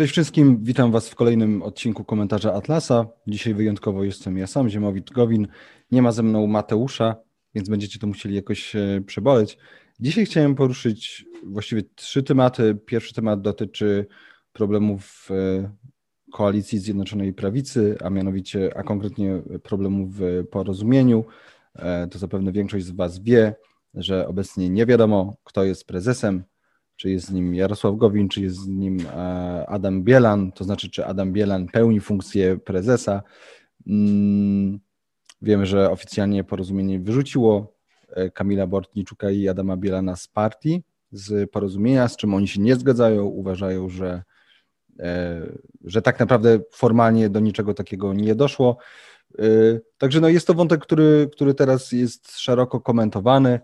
Cześć wszystkim, witam Was w kolejnym odcinku komentarza Atlasa. Dzisiaj wyjątkowo jestem ja sam, Ziemowit Gowin. Nie ma ze mną Mateusza, więc będziecie to musieli jakoś e, przeboleć. Dzisiaj chciałem poruszyć właściwie trzy tematy. Pierwszy temat dotyczy problemów e, koalicji Zjednoczonej Prawicy, a mianowicie, a konkretnie problemów w porozumieniu. E, to zapewne większość z Was wie, że obecnie nie wiadomo, kto jest prezesem czy jest z nim Jarosław Gowin, czy jest z nim e, Adam Bielan, to znaczy, czy Adam Bielan pełni funkcję prezesa. Mm, wiemy, że oficjalnie porozumienie wyrzuciło e, Kamila Bortniczuka i Adama Bielana z partii, z porozumienia, z czym oni się nie zgadzają, uważają, że, e, że tak naprawdę formalnie do niczego takiego nie doszło. Także no jest to wątek, który, który teraz jest szeroko komentowany.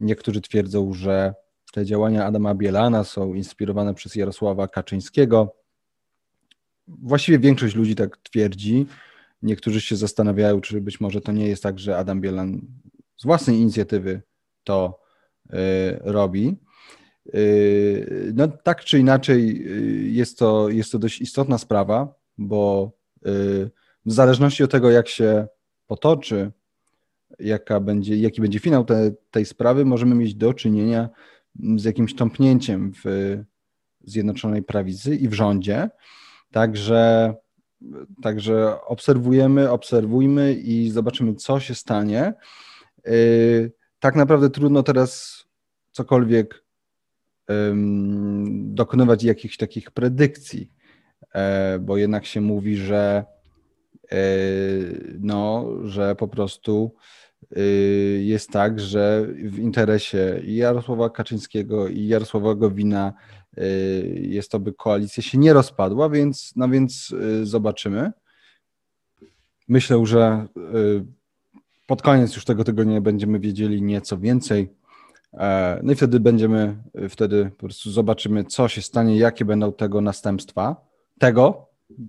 Niektórzy twierdzą, że te działania Adama Bielana są inspirowane przez Jarosława Kaczyńskiego. Właściwie większość ludzi tak twierdzi. Niektórzy się zastanawiają, czy być może to nie jest tak, że Adam Bielan z własnej inicjatywy to y, robi. Y, no, tak czy inaczej, y, jest to, jest to dość istotna sprawa, bo w zależności od tego, jak się potoczy, jaka będzie, jaki będzie finał te, tej sprawy, możemy mieć do czynienia z jakimś tąpnięciem w Zjednoczonej Prawicy i w rządzie. Także, także obserwujemy, obserwujmy i zobaczymy, co się stanie. Y, tak naprawdę trudno teraz cokolwiek dokonywać jakichś takich predykcji, e, bo jednak się mówi, że e, no, że po prostu jest tak, że w interesie i Jarosława Kaczyńskiego i Jarosława Gowina y, jest to, by koalicja się nie rozpadła, więc, no więc y, zobaczymy. Myślę, że pod koniec już tego tygodnia będziemy wiedzieli nieco więcej. E, no i wtedy będziemy, wtedy po prostu zobaczymy, co się stanie, jakie będą tego następstwa. Tego,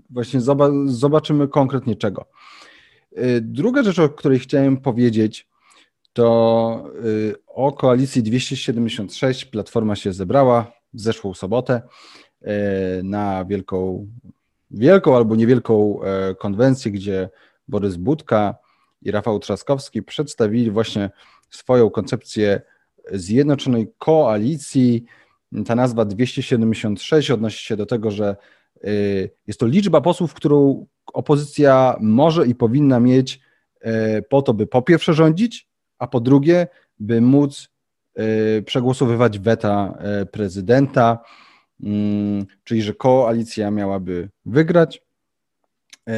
właśnie zobaczymy konkretnie czego. Y, druga rzecz, o której chciałem powiedzieć, to y, o koalicji 276 Platforma się zebrała w zeszłą sobotę y, na wielką, wielką albo niewielką konwencję, gdzie Borys Budka i Rafał Trzaskowski przedstawili właśnie swoją koncepcję zjednoczonej koalicji. Ta nazwa 276 odnosi się do tego, że jest to liczba posłów, którą opozycja może i powinna mieć e, po to, by po pierwsze rządzić, a po drugie, by móc e, przegłosowywać weta e, prezydenta, mm, czyli że koalicja miałaby wygrać,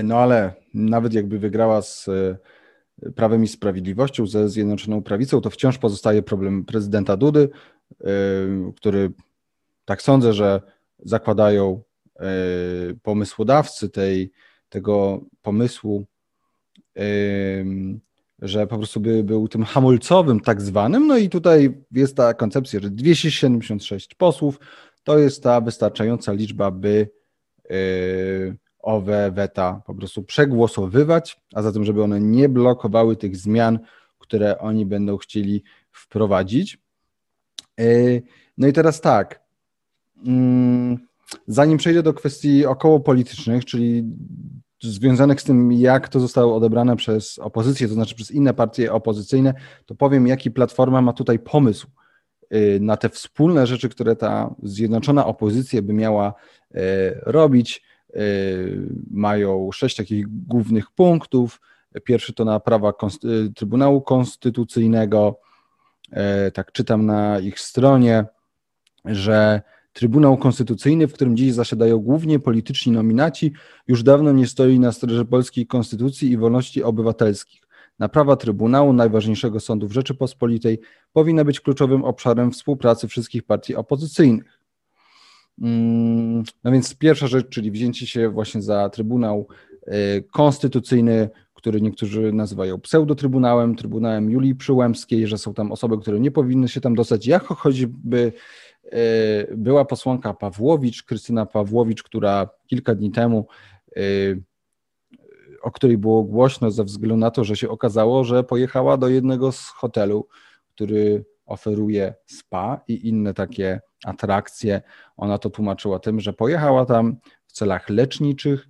no ale nawet jakby wygrała z Prawem i Sprawiedliwością, ze Zjednoczoną Prawicą, to wciąż pozostaje problem prezydenta Dudy, który tak sądzę, że zakładają pomysłodawcy tej tego pomysłu, że po prostu by, był tym hamulcowym tak zwanym. No i tutaj jest ta koncepcja, że 276 posłów to jest ta wystarczająca liczba, by yy, owe weta po prostu przegłosowywać, a zatem, żeby one nie blokowały tych zmian, które oni będą chcieli wprowadzić. Yy, no i teraz tak. Zanim przejdę do kwestii około politycznych, czyli związanych z tym, jak to zostało odebrane przez opozycję, to znaczy przez inne partie opozycyjne, to powiem, jaki Platforma ma tutaj pomysł y, na te wspólne rzeczy, które ta zjednoczona opozycja by miała y, robić. Y, mają sześć takich głównych punktów. Pierwszy to naprawa Trybunału Konstytucyjnego. Tak czytam na ich stronie, że Trybunał Konstytucyjny, w którym dziś zasiadają głównie polityczni nominaci, już dawno nie stoi na straży polskiej konstytucji i wolności obywatelskich. Naprawa Trybunału, najważniejszego sądu w Rzeczypospolitej, powinna być kluczowym obszarem współpracy wszystkich partii opozycyjnych. Mm, no więc pierwsza rzecz, czyli wzięcie się właśnie za Trybunał y, Konstytucyjny, który niektórzy nazywają pseudotrybunałem, Trybunałem Julii Przyłębskiej, że są tam osoby, które nie powinny się tam dostać, jako choćby była posłanka Pawłowicz, Krystyna Pawłowicz, która kilka dni temu, e, o której było głośno ze względu na to, że się okazało, że pojechała do jednego z hotelu, który oferuje spa i inne takie atrakcje. Ona to tłumaczyła tym, że pojechała tam w celach leczniczych.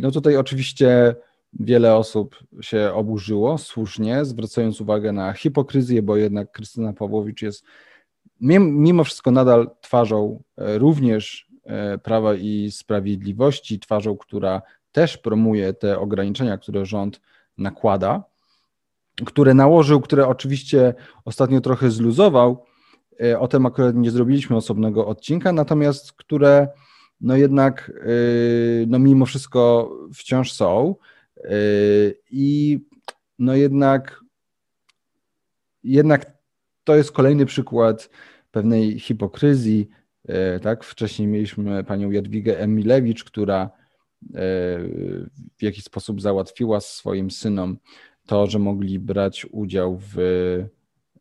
No tutaj oczywiście wiele osób się oburzyło, słusznie, zwracając uwagę na hipokryzję, bo jednak Krystyna Pawłowicz jest mimo wszystko nadal twarzą również Prawa i Sprawiedliwości, twarzą, która też promuje te ograniczenia, które rząd nakłada, które nałożył, które oczywiście ostatnio trochę zluzował. E, o tym akurat nie zrobiliśmy osobnego odcinka, natomiast które no jednak e, no mimo wszystko wciąż są. E, I no jednak, jednak to jest kolejny przykład pewnej hipokryzji. Tak? Wcześniej mieliśmy panią Jadwigę Emilewicz, która w jakiś sposób załatwiła swoim synom to, że mogli brać udział w,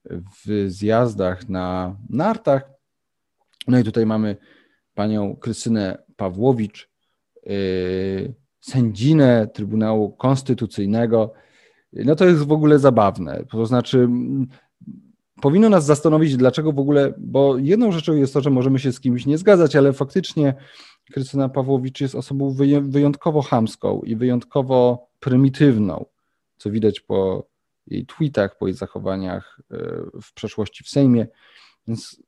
w zjazdach na nartach. No i tutaj mamy panią Krystynę Pawłowicz, yy, sędzinę Trybunału Konstytucyjnego. No to jest w ogóle zabawne. To znaczy, powinno nas zastanowić, dlaczego w ogóle, bo jedną rzeczą jest to, że możemy się z kimś nie zgadzać, ale faktycznie Krystyna Pawłowicz jest osobą wyjątkowo chamską i wyjątkowo prymitywną co widać po jej tweetach, po jej zachowaniach e, w przeszłości w Sejmie. Więc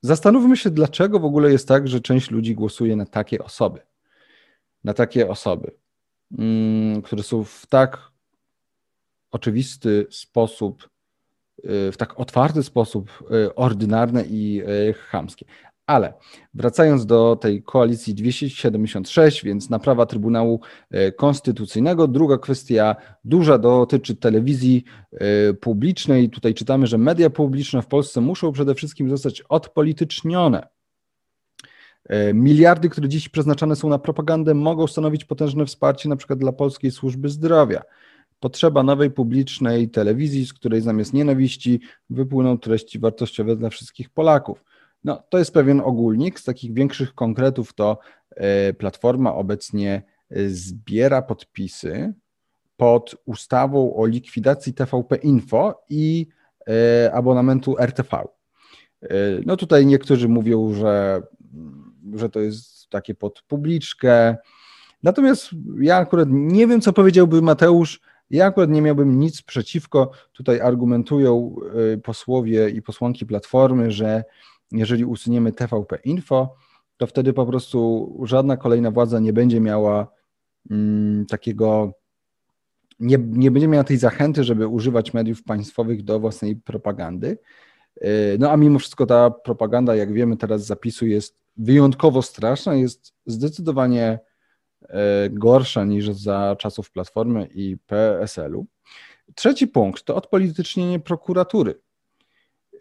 zastanówmy się, dlaczego w ogóle jest tak, że część ludzi głosuje na takie osoby. Na takie osoby, mm, które są w tak oczywisty sposób, w tak otwarty sposób e, ordynarne i chamskie. Ale wracając do tej koalicji 276, więc naprawa Trybunału Konstytucyjnego. Druga kwestia duża dotyczy telewizji publicznej. Tutaj czytamy, że media publiczne w Polsce muszą przede wszystkim zostać odpolitycznione. Miliardy, które dziś przeznaczane są na propagandę, mogą stanowić potężne wsparcie na przykład dla polskiej służby zdrowia. Potrzeba nowej publicznej telewizji, z której zamiast nienawiści wypłyną treści wartościowe dla wszystkich Polaków. No, to jest pewien ogólnik. Z takich większych konkretów to e, Platforma obecnie e, zbiera podpisy pod ustawą o likwidacji TVP Info i e, abonamentu RTV. No tutaj niektórzy mówią, że, że to jest takie pod publiczkę. Natomiast ja akurat nie wiem, co powiedziałby Mateusz. Ja akurat nie miałbym nic przeciwko. Tutaj argumentują posłowie i posłanki Platformy, że jeżeli usuniemy TVP Info, to wtedy po prostu żadna kolejna władza nie będzie miała mm, takiego, nie, nie będzie miała tej zachęty, żeby używać mediów państwowych do własnej propagandy. Y, no a mimo wszystko ta propaganda, jak wiemy teraz z zapisu, jest wyjątkowo straszna, jest zdecydowanie y, gorsza niż za czasów Platformy i PSL-u. Trzeci punkt to odpolitycznienie prokuratury.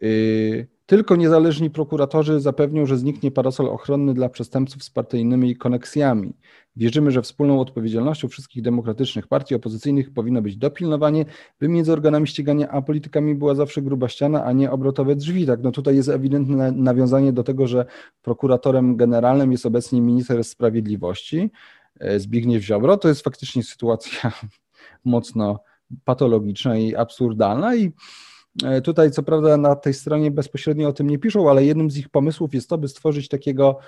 Y, tylko niezależni prokuratorzy zapewnią, że zniknie parasol ochronny dla przestępców z partyjnymi koneksjami. Wierzymy, że wspólną odpowiedzialnością wszystkich demokratycznych partii opozycyjnych powinno być dopilnowanie, by między organami ścigania a politykami była zawsze gruba ściana, a nie obrotowe drzwi. Tak, no tutaj jest ewidentne nawiązanie do tego, że prokuratorem generalnym jest obecnie minister sprawiedliwości e, Zbigniew Ziobro. To jest faktycznie sytuacja mocno patologiczna i absurdalna i E, tutaj, co prawda, na tej stronie bezpośrednio o tym nie piszą, ale jednym z ich pomysłów jest to, by stworzyć takiego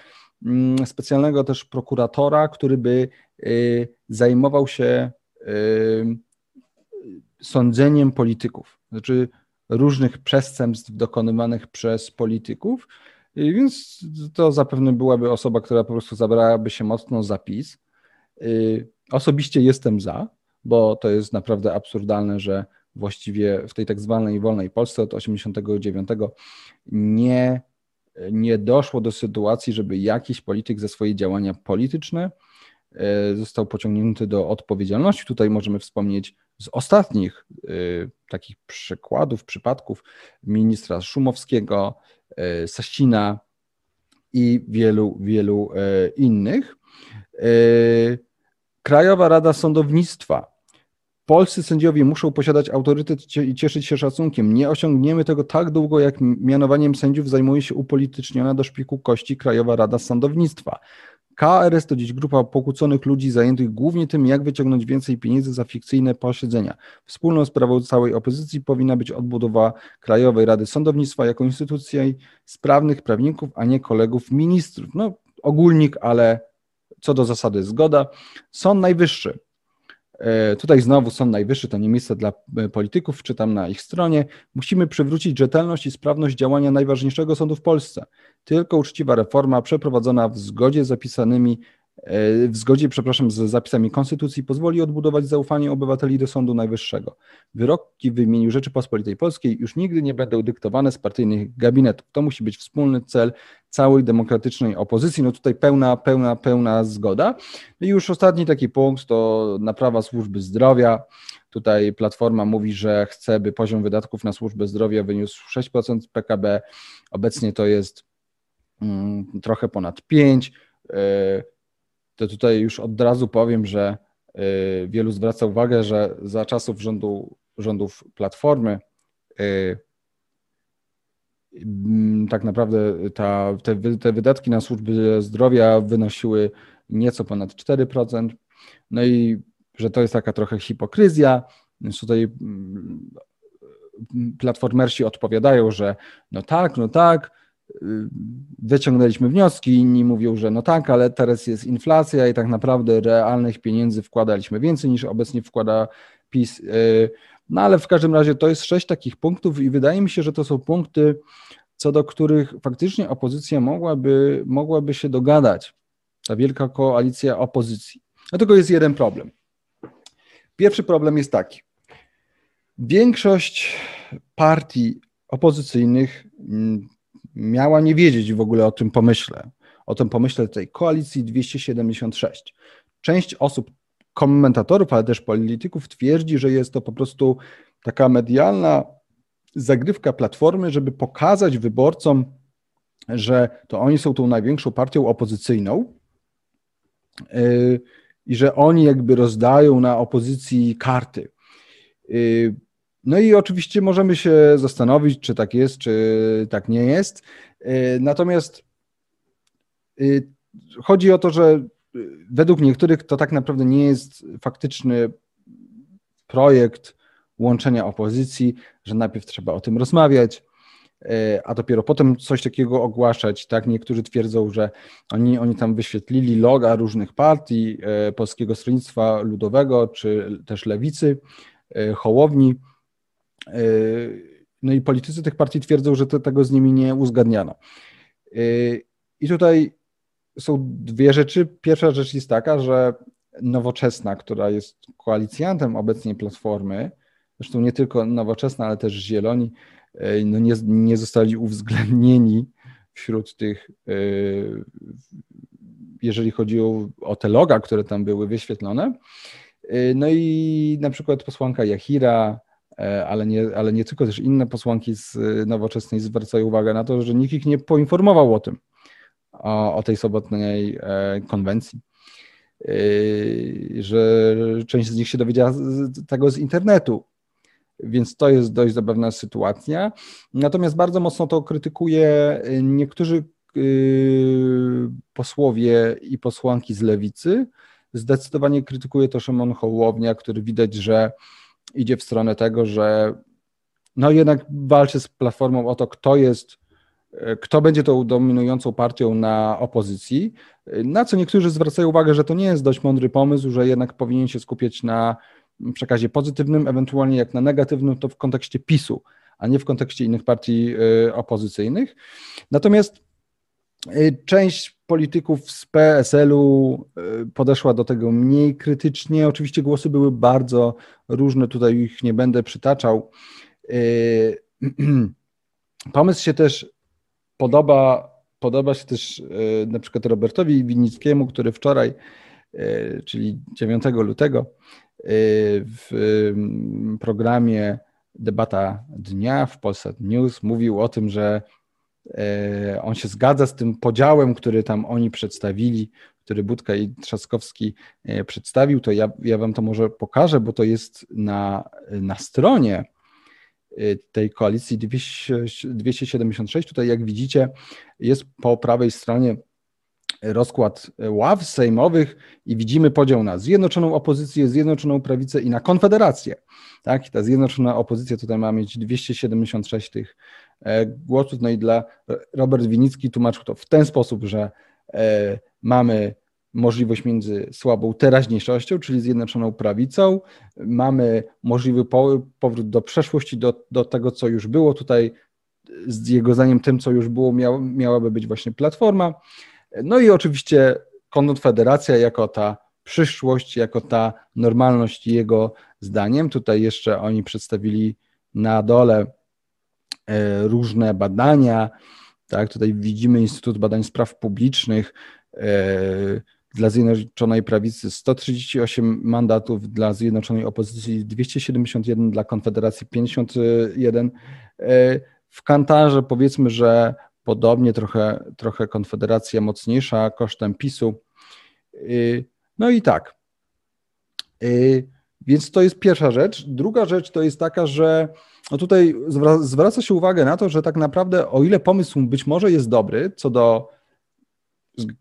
mm, specjalnego też prokuratora, który by y, zajmował się sądzeniem polityków, znaczy różnych przestępstw dokonywanych przez polityków. Więc to zapewne byłaby osoba, która po prostu zabrałaby się mocno za PiS. Y, osobiście jestem za, bo to jest naprawdę absurdalne, że właściwie w tej tak zwanej wolnej Polsce od 89 nie, nie doszło do sytuacji, żeby jakiś polityk ze swoje działania polityczne e, został pociągnięty do odpowiedzialności. Tutaj możemy wspomnieć z ostatnich e, takich przykładów, przypadków ministra Szumowskiego, Sasina i wielu, wielu innych. Krajowa Rada Sądownictwa Polscy sędziowie muszą posiadać autorytet i cieszyć się szacunkiem. Nie osiągniemy tego tak długo, jak mianowaniem sędziów zajmuje się upolityczniona do szpiku kości Krajowa Rada Sądownictwa. KRS to dziś grupa pokłóconych ludzi zajętych głównie tym, jak wyciągnąć więcej pieniędzy za fikcyjne posiedzenia. Wspólną sprawą całej opozycji powinna być odbudowa Krajowej Rady Sądownictwa jako instytucji sprawnych prawników, a nie kolegów ministrów. No, ogólnik, ale co do zasady zgoda. Sąd Najwyższy. E, tutaj znowu Sąd Najwyższy to nie miejsce dla e, polityków, czytam na ich stronie. Musimy przywrócić rzetelność i sprawność działania najważniejszego sądu w Polsce. Tylko uczciwa reforma przeprowadzona w zgodzie z zapisanymi w zgodzie, przepraszam, z zapisami Konstytucji pozwoli odbudować zaufanie obywateli do Sądu Najwyższego. Wyroki w imieniu Rzeczypospolitej Polskiej już nigdy nie będą dyktowane z partyjnych gabinetów. To musi być wspólny cel całej demokratycznej opozycji. No tutaj pełna, pełna, pełna zgoda. I już ostatni taki punkt to naprawa służby zdrowia. Tutaj Platforma mówi, że chce, by poziom wydatków na służbę zdrowia wyniósł 6% PKB. Obecnie to jest mm, trochę ponad 5% to tutaj już od razu powiem, że y, wielu zwraca uwagę, że za czasów rządu, rządów Platformy y, mm, tak naprawdę ta, te, te wydatki na służby zdrowia wynosiły nieco ponad 4%. No i że to jest taka trochę hipokryzja. Więc tutaj mm, platformersi odpowiadają, że no tak, no tak, wyciągnęliśmy wnioski, inni mówią, że no tak, ale teraz jest inflacja i tak naprawdę realnych pieniędzy wkładaliśmy więcej niż obecnie wkłada PiS. Y, no ale w każdym razie to jest sześć takich punktów i wydaje mi się, że to są punkty, co do których faktycznie opozycja mogłaby, mogłaby się dogadać, ta wielka koalicja opozycji. Dlatego jest jeden problem. Pierwszy problem jest taki. Większość partii opozycyjnych mm, miała nie wiedzieć w ogóle o tym pomyśle, o tym pomyśle tej koalicji 276. Część osób, komentatorów, ale też polityków twierdzi, że jest to po prostu taka medialna zagrywka platformy, żeby pokazać wyborcom, że to oni są tą największą partią opozycyjną yy, i że oni jakby rozdają na opozycji karty. Yy, no i oczywiście możemy się zastanowić, czy tak jest, czy tak nie jest. E, natomiast e, chodzi o to, że według niektórych to tak naprawdę nie jest faktyczny projekt łączenia opozycji, że najpierw trzeba o tym rozmawiać, e, a dopiero potem coś takiego ogłaszać. Tak, niektórzy twierdzą, że oni, oni tam wyświetlili loga różnych partii, Polskiego Stronnictwa Ludowego, czy też Lewicy, Hołowni, no i politycy tych partii twierdzą, że to, tego z nimi nie uzgadniano. Yy, I tutaj są dwie rzeczy. Pierwsza rzecz jest taka, że Nowoczesna, która jest koalicjantem obecnie Platformy, zresztą nie tylko Nowoczesna, ale też Zieloni, yy, no nie, nie zostali uwzględnieni wśród tych, jeżeli chodzi o, o te loga, które tam były wyświetlone. No i na przykład posłanka Jachira, E, ale nie, ale nie tylko, też inne posłanki z e, nowoczesnej zwracają uwagę na to, że nikt ich nie poinformował o tym, o, o tej sobotniej e, konwencji, że część z nich się dowiedziała tego z internetu, więc to jest dość zabawna sytuacja. Natomiast bardzo mocno to krytykuje niektórzy posłowie i posłanki z lewicy. Zdecydowanie krytykuje to Szymon Hołownia, który widać, że idzie w stronę tego, że no jednak walczy z Platformą o to, kto jest, e, kto będzie tą dominującą partią na opozycji, na co niektórzy zwracają uwagę, że to nie jest dość mądry pomysł, że jednak powinien się skupiać na przekazie pozytywnym, ewentualnie jak na negatywnym, to w kontekście PiSu, a nie w kontekście innych partii e, opozycyjnych. Natomiast e, część polityków z PSL-u e, podeszła do tego mniej krytycznie. Oczywiście głosy były bardzo różne, tutaj ich nie będę przytaczał. E, pomysł się też podoba, podoba się też na przykład Robertowi Winnickiemu, który wczoraj, czyli 9 lutego, w programie Debata Dnia w Polsat News mówił o tym, że on się zgadza z tym podziałem, który tam oni przedstawili, który Budka i Trzaskowski e, przedstawił, to ja, ja wam to może pokażę, bo to jest na, na stronie e, tej koalicji 276. Tutaj, jak widzicie, jest po prawej stronie rozkład ław sejmowych i widzimy podział na zjednoczoną opozycję, zjednoczoną prawicę i na konfederację. Tak? I ta zjednoczona opozycja tutaj ma mieć 276 tych E, głosów. No i dla Robert Winicki tłumaczył to w ten sposób, że e, mamy możliwość między słabą teraźniejszością, czyli zjednoczoną prawicą. Mamy możliwy powrót do przeszłości, do, do tego, co już było. Tutaj z jego zdaniem tym, co już było, miał, miałaby być właśnie platforma. No i oczywiście konfederacja jako ta przyszłość, jako ta normalność jego zdaniem. Tutaj jeszcze oni przedstawili na dole e, różne badania. Tak, tutaj widzimy Instytut Badań Spraw Publicznych, e, dla Zjednoczonej Prawicy 138 mandatów, dla Zjednoczonej Opozycji 271, dla Konfederacji 51. E, w Kantarze powiedzmy, że podobnie trochę, trochę Konfederacja mocniejsza kosztem PiSu. E, no i tak. E, więc to jest pierwsza rzecz. Druga rzecz to jest taka, że no tutaj zwraca się uwagę na to, że tak naprawdę, o ile pomysł być może jest dobry co do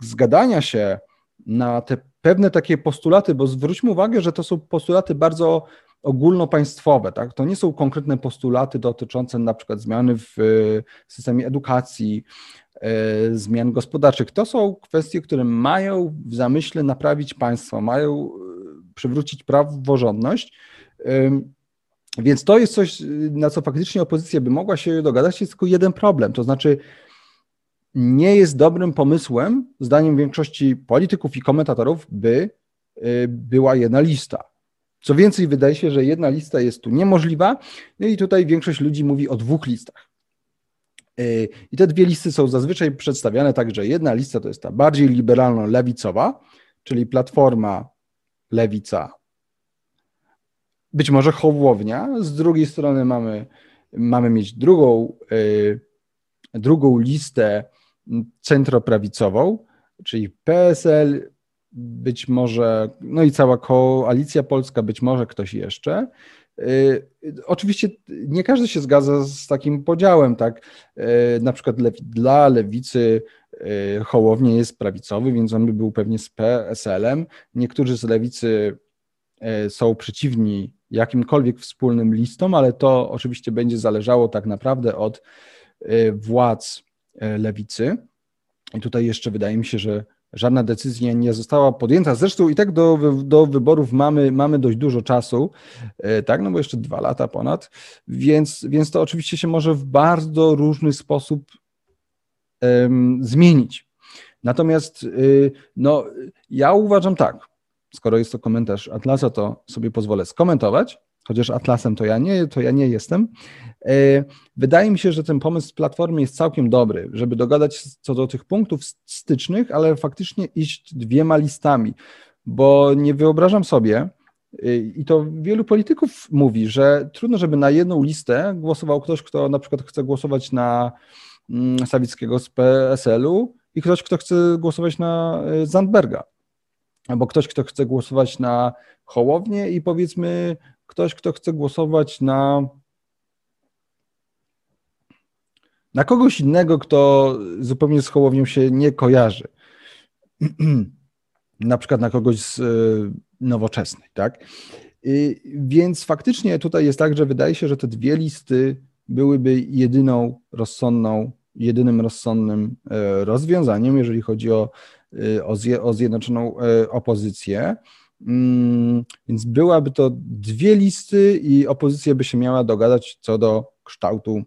zgadania się na te pewne takie postulaty, bo zwróćmy uwagę, że to są postulaty bardzo ogólnopaństwowe, tak? To nie są konkretne postulaty dotyczące na przykład zmiany w systemie edukacji, e, zmian gospodarczych. To są kwestie, które mają w zamyśle naprawić państwo, mają e, przywrócić praworządność. Więc to jest coś, na co faktycznie opozycja by mogła się dogadać. Jest tylko jeden problem, to znaczy nie jest dobrym pomysłem, zdaniem większości polityków i komentatorów, by y, była jedna lista. Co więcej, wydaje się, że jedna lista jest tu niemożliwa, no i tutaj większość ludzi mówi o dwóch listach. Y, I te dwie listy są zazwyczaj przedstawiane tak, że jedna lista to jest ta bardziej liberalno-lewicowa, czyli Platforma, Lewica, być może Hołownia. Z drugiej strony mamy, mamy mieć drugą, y, drugą listę centroprawicową, czyli PSL, być może, no i cała koalicja polska, być może ktoś jeszcze. Y, oczywiście nie każdy się zgadza z takim podziałem, tak? Y, na przykład dla lewicy y, Hołownie jest prawicowy, więc on by był pewnie z PSL-em. Niektórzy z lewicy są przeciwni jakimkolwiek wspólnym listom, ale to oczywiście będzie zależało tak naprawdę od władz E, lewicy. I tutaj jeszcze wydaje mi się, że żadna decyzja nie została podjęta. Zresztą i tak do, do wyborów mamy, mamy dość dużo czasu, e, tak, no bo jeszcze dwa lata ponad, więc, więc to oczywiście się może w bardzo różny sposób um, zmienić. Natomiast y, no, ja uważam tak, skoro jest to komentarz Atlasa, to sobie pozwolę skomentować chociaż Atlasem to ja nie, to ja nie jestem. E, wydaje mi się, że ten pomysł platformy jest całkiem dobry, żeby dogadać co do tych punktów stycznych, ale faktycznie iść dwiema listami, bo nie wyobrażam sobie, e, i to wielu polityków mówi, że trudno, żeby na jedną listę głosował ktoś, kto na przykład chce głosować na mm, Sawickiego z PSL-u i ktoś, kto chce głosować na e, Zandberga, albo ktoś, kto chce głosować na Hołownię i powiedzmy ktoś, kto chce głosować na, na kogoś innego, kto zupełnie z Hołownią się nie kojarzy. na przykład na kogoś z y, nowoczesnej, tak? Więc faktycznie tutaj jest tak, że wydaje się, że te dwie listy byłyby jedyną rozsądną, jedynym rozsądnym e, rozwiązaniem, jeżeli chodzi o, o, zje, o zjednoczoną e, opozycję. Mm, więc byłaby to dwie listy i opozycja by się miała dogadać co do kształtu,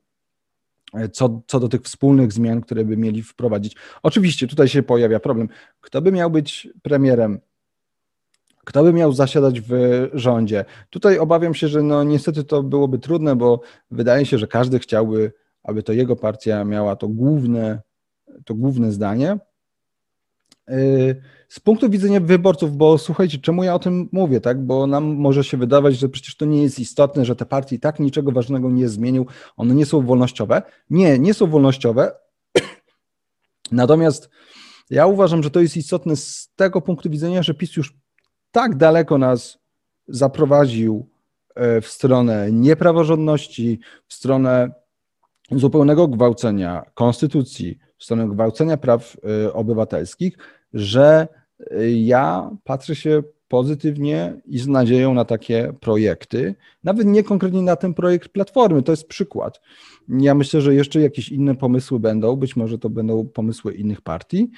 e, co, co do tych wspólnych zmian, które by mieli wprowadzić. Oczywiście tutaj się pojawia problem. Kto by miał być premierem? Kto by miał zasiadać w rządzie? Tutaj obawiam się, że no niestety to byłoby trudne, bo wydaje się, że każdy chciałby, aby to jego partia miała to główne, to główne zdanie. Yy, z punktu widzenia wyborców, bo słuchajcie, czemu ja o tym mówię, tak? Bo nam może się wydawać, że przecież to nie jest istotne, że te partie i tak niczego ważnego nie zmienił, one nie są wolnościowe. Nie, nie są wolnościowe. Natomiast ja uważam, że to jest istotne z tego punktu widzenia, że PiS już tak daleko nas zaprowadził e, w stronę niepraworządności, w stronę zupełnego gwałcenia konstytucji, w stronę gwałcenia praw e, obywatelskich, że ja patrzę się pozytywnie i z nadzieją na takie projekty. Nawet nie konkretnie na ten projekt Platformy, to jest przykład. Ja myślę, że jeszcze jakieś inne pomysły będą, być może to będą pomysły innych partii,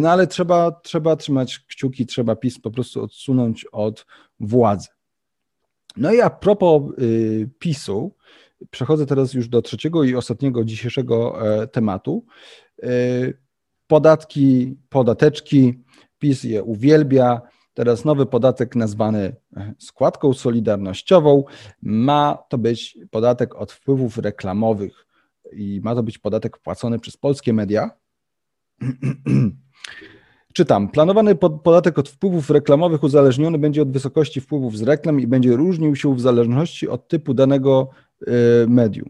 no ale trzeba, trzeba trzymać kciuki, trzeba PiS po prostu odsunąć od władzy. No i a propos y, PiSu, przechodzę teraz już do trzeciego i ostatniego dzisiejszego e, tematu. Y, podatki, podateczki, PiS je uwielbia. Teraz nowy podatek nazwany składką solidarnościową. Ma to być podatek od wpływów reklamowych i ma to być podatek płacony przez polskie media. Czytam. Planowany podatek od wpływów reklamowych uzależniony będzie od wysokości wpływów z reklam i będzie różnił się w zależności od typu danego e, medium.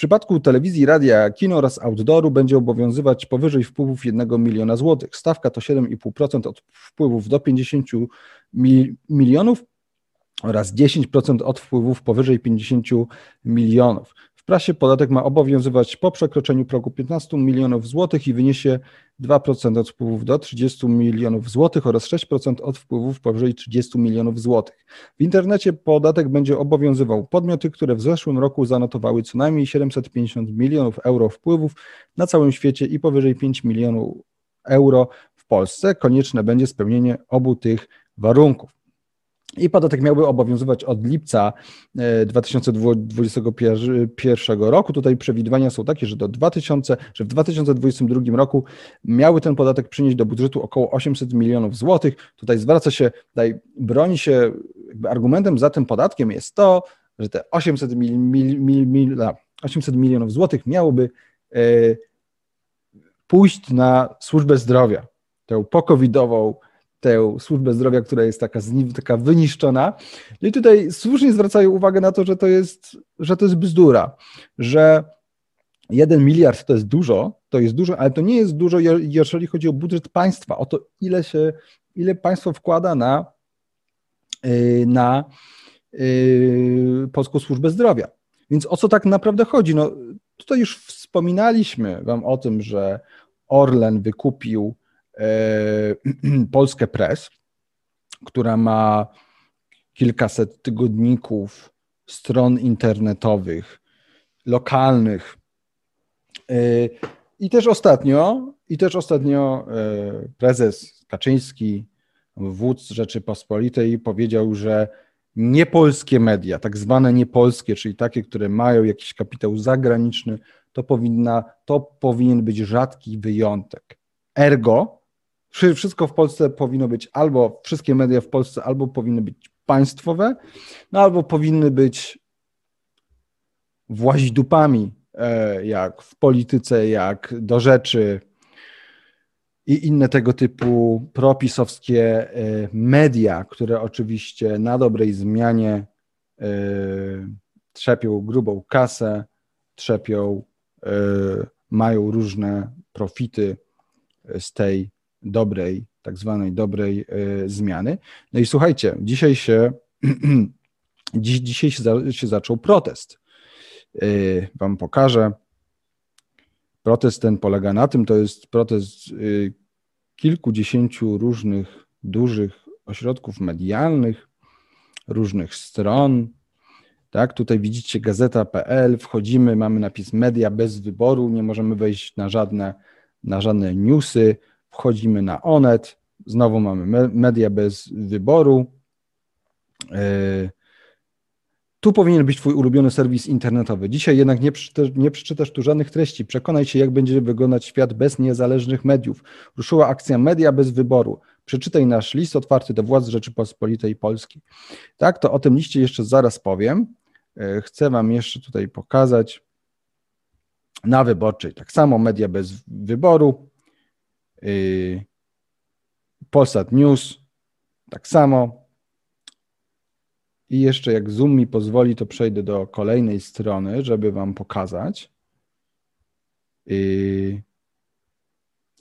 Przypadku telewizji, radia, kino oraz outdooru będzie obowiązywać powyżej wpływów 1 miliona złotych. Stawka to 7,5% od wpływów do 50 milionów oraz 10% od wpływów powyżej 50 milionów prasie podatek ma obowiązywać po przekroczeniu progu 15 milionów złotych i wyniesie 2% od wpływów do 30 milionów złotych oraz 6% od wpływów powyżej 30 milionów złotych. W internecie podatek będzie obowiązywał podmioty, które w zeszłym roku zanotowały co najmniej 750 milionów euro wpływów na całym świecie i powyżej 5 milionów euro w Polsce. Konieczne będzie spełnienie obu tych warunków. I podatek miałby obowiązywać od lipca 2021 e, roku. Tutaj przewidywania są takie, że do 2000, że w 2022 roku miały ten podatek przynieść do budżetu około 800 milionów złotych. Tutaj zwraca się, tutaj broni się, argumentem za tym podatkiem jest to, że te 800, mil, mil, mil, mil 800 milionów złotych miałoby e, pójść na służbę zdrowia, tę pokowidową, tę służbę zdrowia, która jest taka, taka wyniszczona. No i tutaj słusznie zwracają uwagę na to, że to jest, że to jest bzdura, że jeden miliard to jest dużo, to jest dużo, ale to nie jest dużo, jeżeli chodzi o budżet państwa, o to, ile się, ile państwo wkłada na, yy, na yy, Polską Służbę Zdrowia. Więc o co tak naprawdę chodzi? No, tutaj już wspominaliśmy Wam o tym, że Orlen wykupił Polskę Press, która ma kilkaset tygodników, stron internetowych, lokalnych. E, I też ostatnio, i też ostatnio e, prezes Kaczyński, wódz Rzeczypospolitej, powiedział, że niepolskie media, tak zwane niepolskie, czyli takie, które mają jakiś kapitał zagraniczny, to, powinna, to powinien być rzadki wyjątek. Ergo, wszystko w Polsce powinno być albo wszystkie media w Polsce albo powinny być państwowe, no albo powinny być właźdupami, e, jak w polityce, jak do rzeczy i inne tego typu propisowskie e, media, które oczywiście na dobrej zmianie e, trzepią grubą kasę, trzepią, mają różne profity z tej dobrej, tak zwanej dobrej e, zmiany. No i słuchajcie, dzisiaj się, dziś, dzisiaj się, za, się zaczął protest. E, wam pokażę. Protest ten polega na tym, to jest protest e, kilkudziesięciu różnych dużych ośrodków medialnych, różnych stron. Tak, tutaj widzicie gazeta.pl, wchodzimy, mamy napis media bez wyboru, nie możemy wejść na żadne, na żadne newsy wchodzimy na Onet, znowu mamy media bez wyboru. E, tu powinien być Twój ulubiony serwis internetowy. Dzisiaj jednak nie, przeczytasz, nie przeczytasz tu żadnych treści. Przekonaj się, jak będzie wyglądać świat bez niezależnych mediów. Ruszyła akcja Media bez wyboru. Przeczytaj nasz list otwarty do władz Rzeczypospolitej Polskiej. Tak, to o tym liście jeszcze zaraz powiem. E, chcę Wam jeszcze tutaj pokazać. Na wyborczej tak samo media bez wyboru. Y, Polsat News tak samo. I jeszcze jak Zoom mi pozwoli, to przejdę do kolejnej strony, żeby Wam pokazać. Y,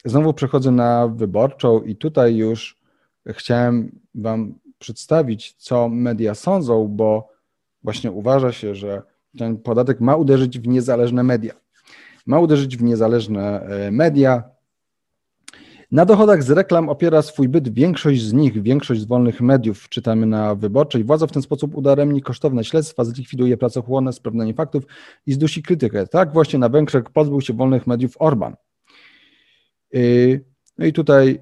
znowu przechodzę na wyborczą i tutaj już chciałem Wam przedstawić, co media sądzą, bo właśnie uważa się, że ten podatek ma uderzyć w niezależne media. Ma uderzyć w niezależne e, media, Na dochodach z reklam opiera swój byt większość z nich, większość z wolnych mediów, czytamy na Wyborczej. Władza w ten sposób udaremni kosztowne śledztwa, zlikwiduje pracochłonne sprawdzenie faktów i zdusi krytykę. Tak właśnie na Węgrzech pozbył się wolnych mediów Orban. Y, no i tutaj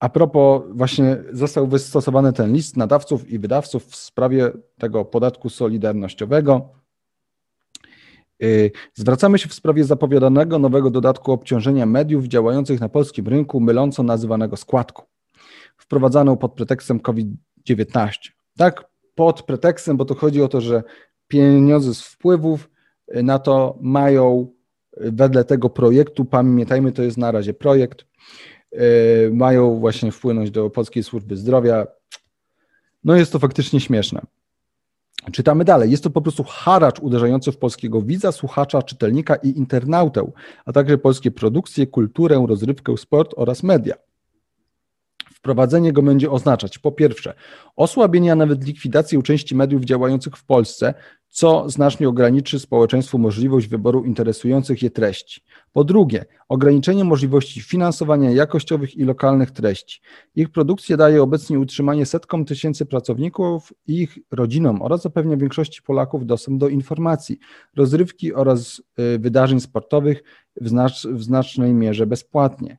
a propos, właśnie został wystosowany ten list nadawców i wydawców w sprawie tego podatku solidarnościowego. Y, zwracamy się w sprawie zapowiadanego nowego dodatku obciążenia mediów działających na polskim rynku, myląco nazywanego składką, wprowadzaną pod pretekstem COVID-19. Tak, pod pretekstem, bo to chodzi o to, że pieniądze z wpływów y, na to mają y, wedle tego projektu, pamiętajmy, to jest na razie projekt, mają właśnie wpłynąć do Polskiej Służby Zdrowia. No jest to faktycznie śmieszne. Czytamy dalej. Jest to po prostu haracz uderzający w polskiego widza, słuchacza, czytelnika i internautę, a także polskie produkcje, kulturę, rozrywkę, sport oraz media. Wprowadzenie go będzie oznaczać po pierwsze osłabienie, a nawet likwidację części mediów działających w Polsce, co znacznie ograniczy społeczeństwu możliwość wyboru interesujących je treści. Po drugie, ograniczenie możliwości finansowania jakościowych i lokalnych treści. Ich produkcja daje obecnie utrzymanie setkom tysięcy pracowników i ich rodzinom oraz zapewnia większości Polaków dostęp do informacji, rozrywki oraz y, wydarzeń sportowych w, znacz, w znacznej mierze bezpłatnie.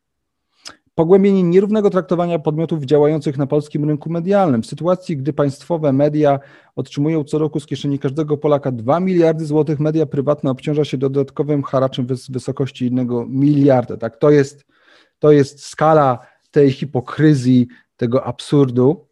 Pogłębienie nierównego traktowania podmiotów działających na polskim rynku medialnym. W sytuacji, gdy państwowe media otrzymują co roku z kieszeni każdego Polaka 2 miliardy złotych, media prywatne obciąża się dodatkowym haraczem w wysokości 1 miliarda. Tak? To, jest, to jest skala tej hipokryzji, tego absurdu.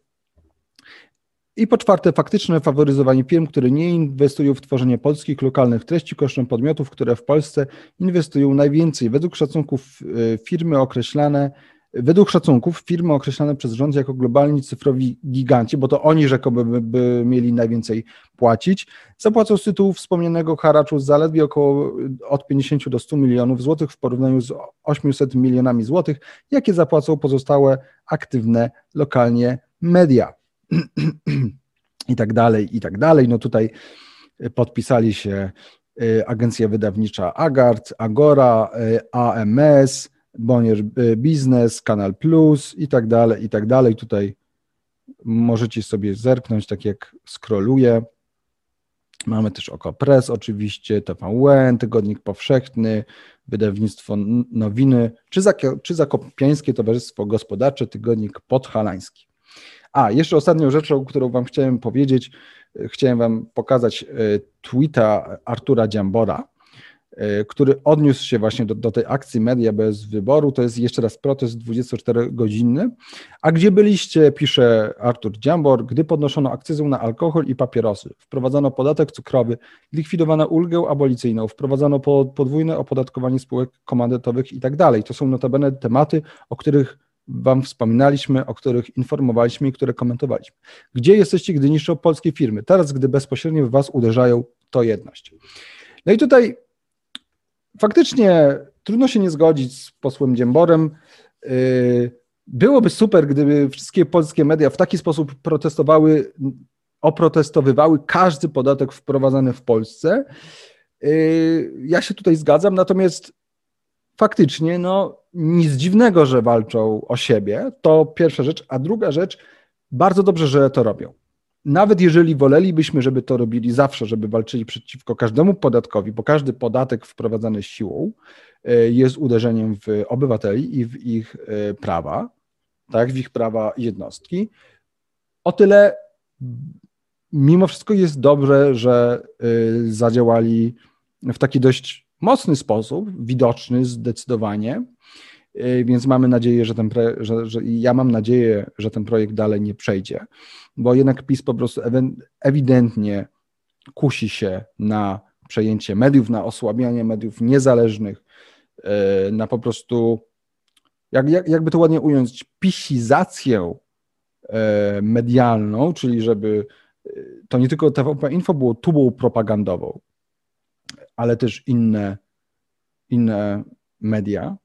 I po czwarte, faktyczne faworyzowanie firm, które nie inwestują w tworzenie polskich, lokalnych treści kosztem podmiotów, które w Polsce inwestują najwięcej. Według szacunków y, firmy określane Według szacunków firmy określane przez rząd jako globalni cyfrowi giganci, bo to oni rzekomo by, by, mieli najwięcej płacić, zapłacą z tytułu wspomnianego haraczu zaledwie około od 50 do 100 milionów złotych w porównaniu z 800 milionami złotych, jakie zapłacą pozostałe aktywne lokalnie media. I tak dalej, i tak dalej. No tutaj podpisali się y, agencja wydawnicza Agard, Agora, AMS, Bonier y, Biznes, Kanal Plus i tak dalej, i tak dalej. Tutaj możecie sobie zerknąć, tak jak scrolluję. Mamy też Oko Press oczywiście, TVN, Tygodnik Powszechny, Wydawnictwo Nowiny, czy, czy Zakopiańskie Towarzystwo Gospodarcze, Tygodnik Podhalański. A, jeszcze ostatnią rzeczą, którą Wam chciałem powiedzieć, y, chciałem Wam pokazać y, tweeta Artura Dziambora, który odniósł się właśnie do, do, tej akcji Media bez wyboru. To jest jeszcze raz protest 24-godzinny. A gdzie byliście, pisze Artur Dziambor, gdy podnoszono akcyzę na alkohol i papierosy, wprowadzono podatek cukrowy, likwidowano ulgę abolicyjną, wprowadzono podwójne opodatkowanie spółek komandytowych i tak dalej. To są notabene tematy, o których Wam wspominaliśmy, o których informowaliśmy i które komentowaliśmy. Gdzie jesteście, gdy niszczą polskie firmy? Teraz, gdy bezpośrednio w Was uderzają, to jedność. No i tutaj faktycznie trudno się nie zgodzić z posłem Dziemborem. Y, byłoby super, gdyby wszystkie polskie media w taki sposób protestowały, oprotestowywały każdy podatek wprowadzany w Polsce. Y, ja się tutaj zgadzam, natomiast faktycznie no, nic dziwnego, że walczą o siebie. To pierwsza rzecz. A druga rzecz, bardzo dobrze, że to robią nawet jeżeli wolelibyśmy, żeby to robili zawsze, żeby walczyli przeciwko każdemu podatkowi, bo każdy podatek wprowadzany siłą e, jest uderzeniem w obywateli i w ich e, prawa, tak, w ich prawa jednostki, o tyle mimo wszystko jest dobrze, że e, zadziałali w taki dość mocny sposób, widoczny zdecydowanie, więc mamy nadzieję, że ten, że, że ja mam nadzieję, że ten projekt dalej nie przejdzie bo jednak PiS po prostu ewidentnie kusi się na przejęcie mediów, na osłabianie mediów niezależnych, e, na po prostu, jak, jak, jakby to ładnie ująć, pisizację e, medialną, czyli żeby e, to nie tylko TVP Info było tubą propagandową, ale też inne, inne media.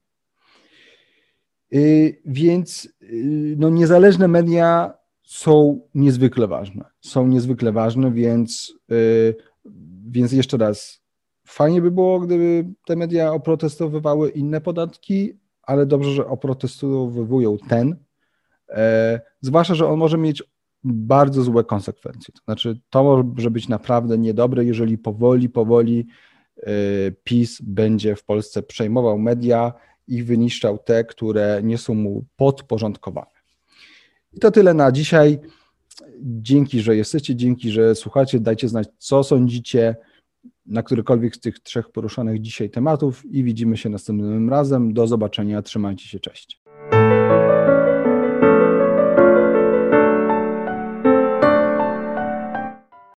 Więc no, niezależne media są niezwykle ważne. Są niezwykle ważne, więc, yy, więc jeszcze raz, fajnie by było, gdyby te media oprotestowywały inne podatki, ale dobrze, że oprotestowują ten, e, zwłaszcza, że on może mieć bardzo złe konsekwencje. To znaczy, to może być naprawdę niedobre, jeżeli powoli, powoli e, PiS będzie w Polsce przejmował media i wyniszczał te, które nie są mu podporządkowane. I to tyle na dzisiaj. Dzięki, że jesteście, dzięki, że słuchacie. Dajcie znać, co sądzicie na którykolwiek z tych trzech poruszanych dzisiaj tematów i widzimy się następnym razem. Do zobaczenia, trzymajcie się, cześć.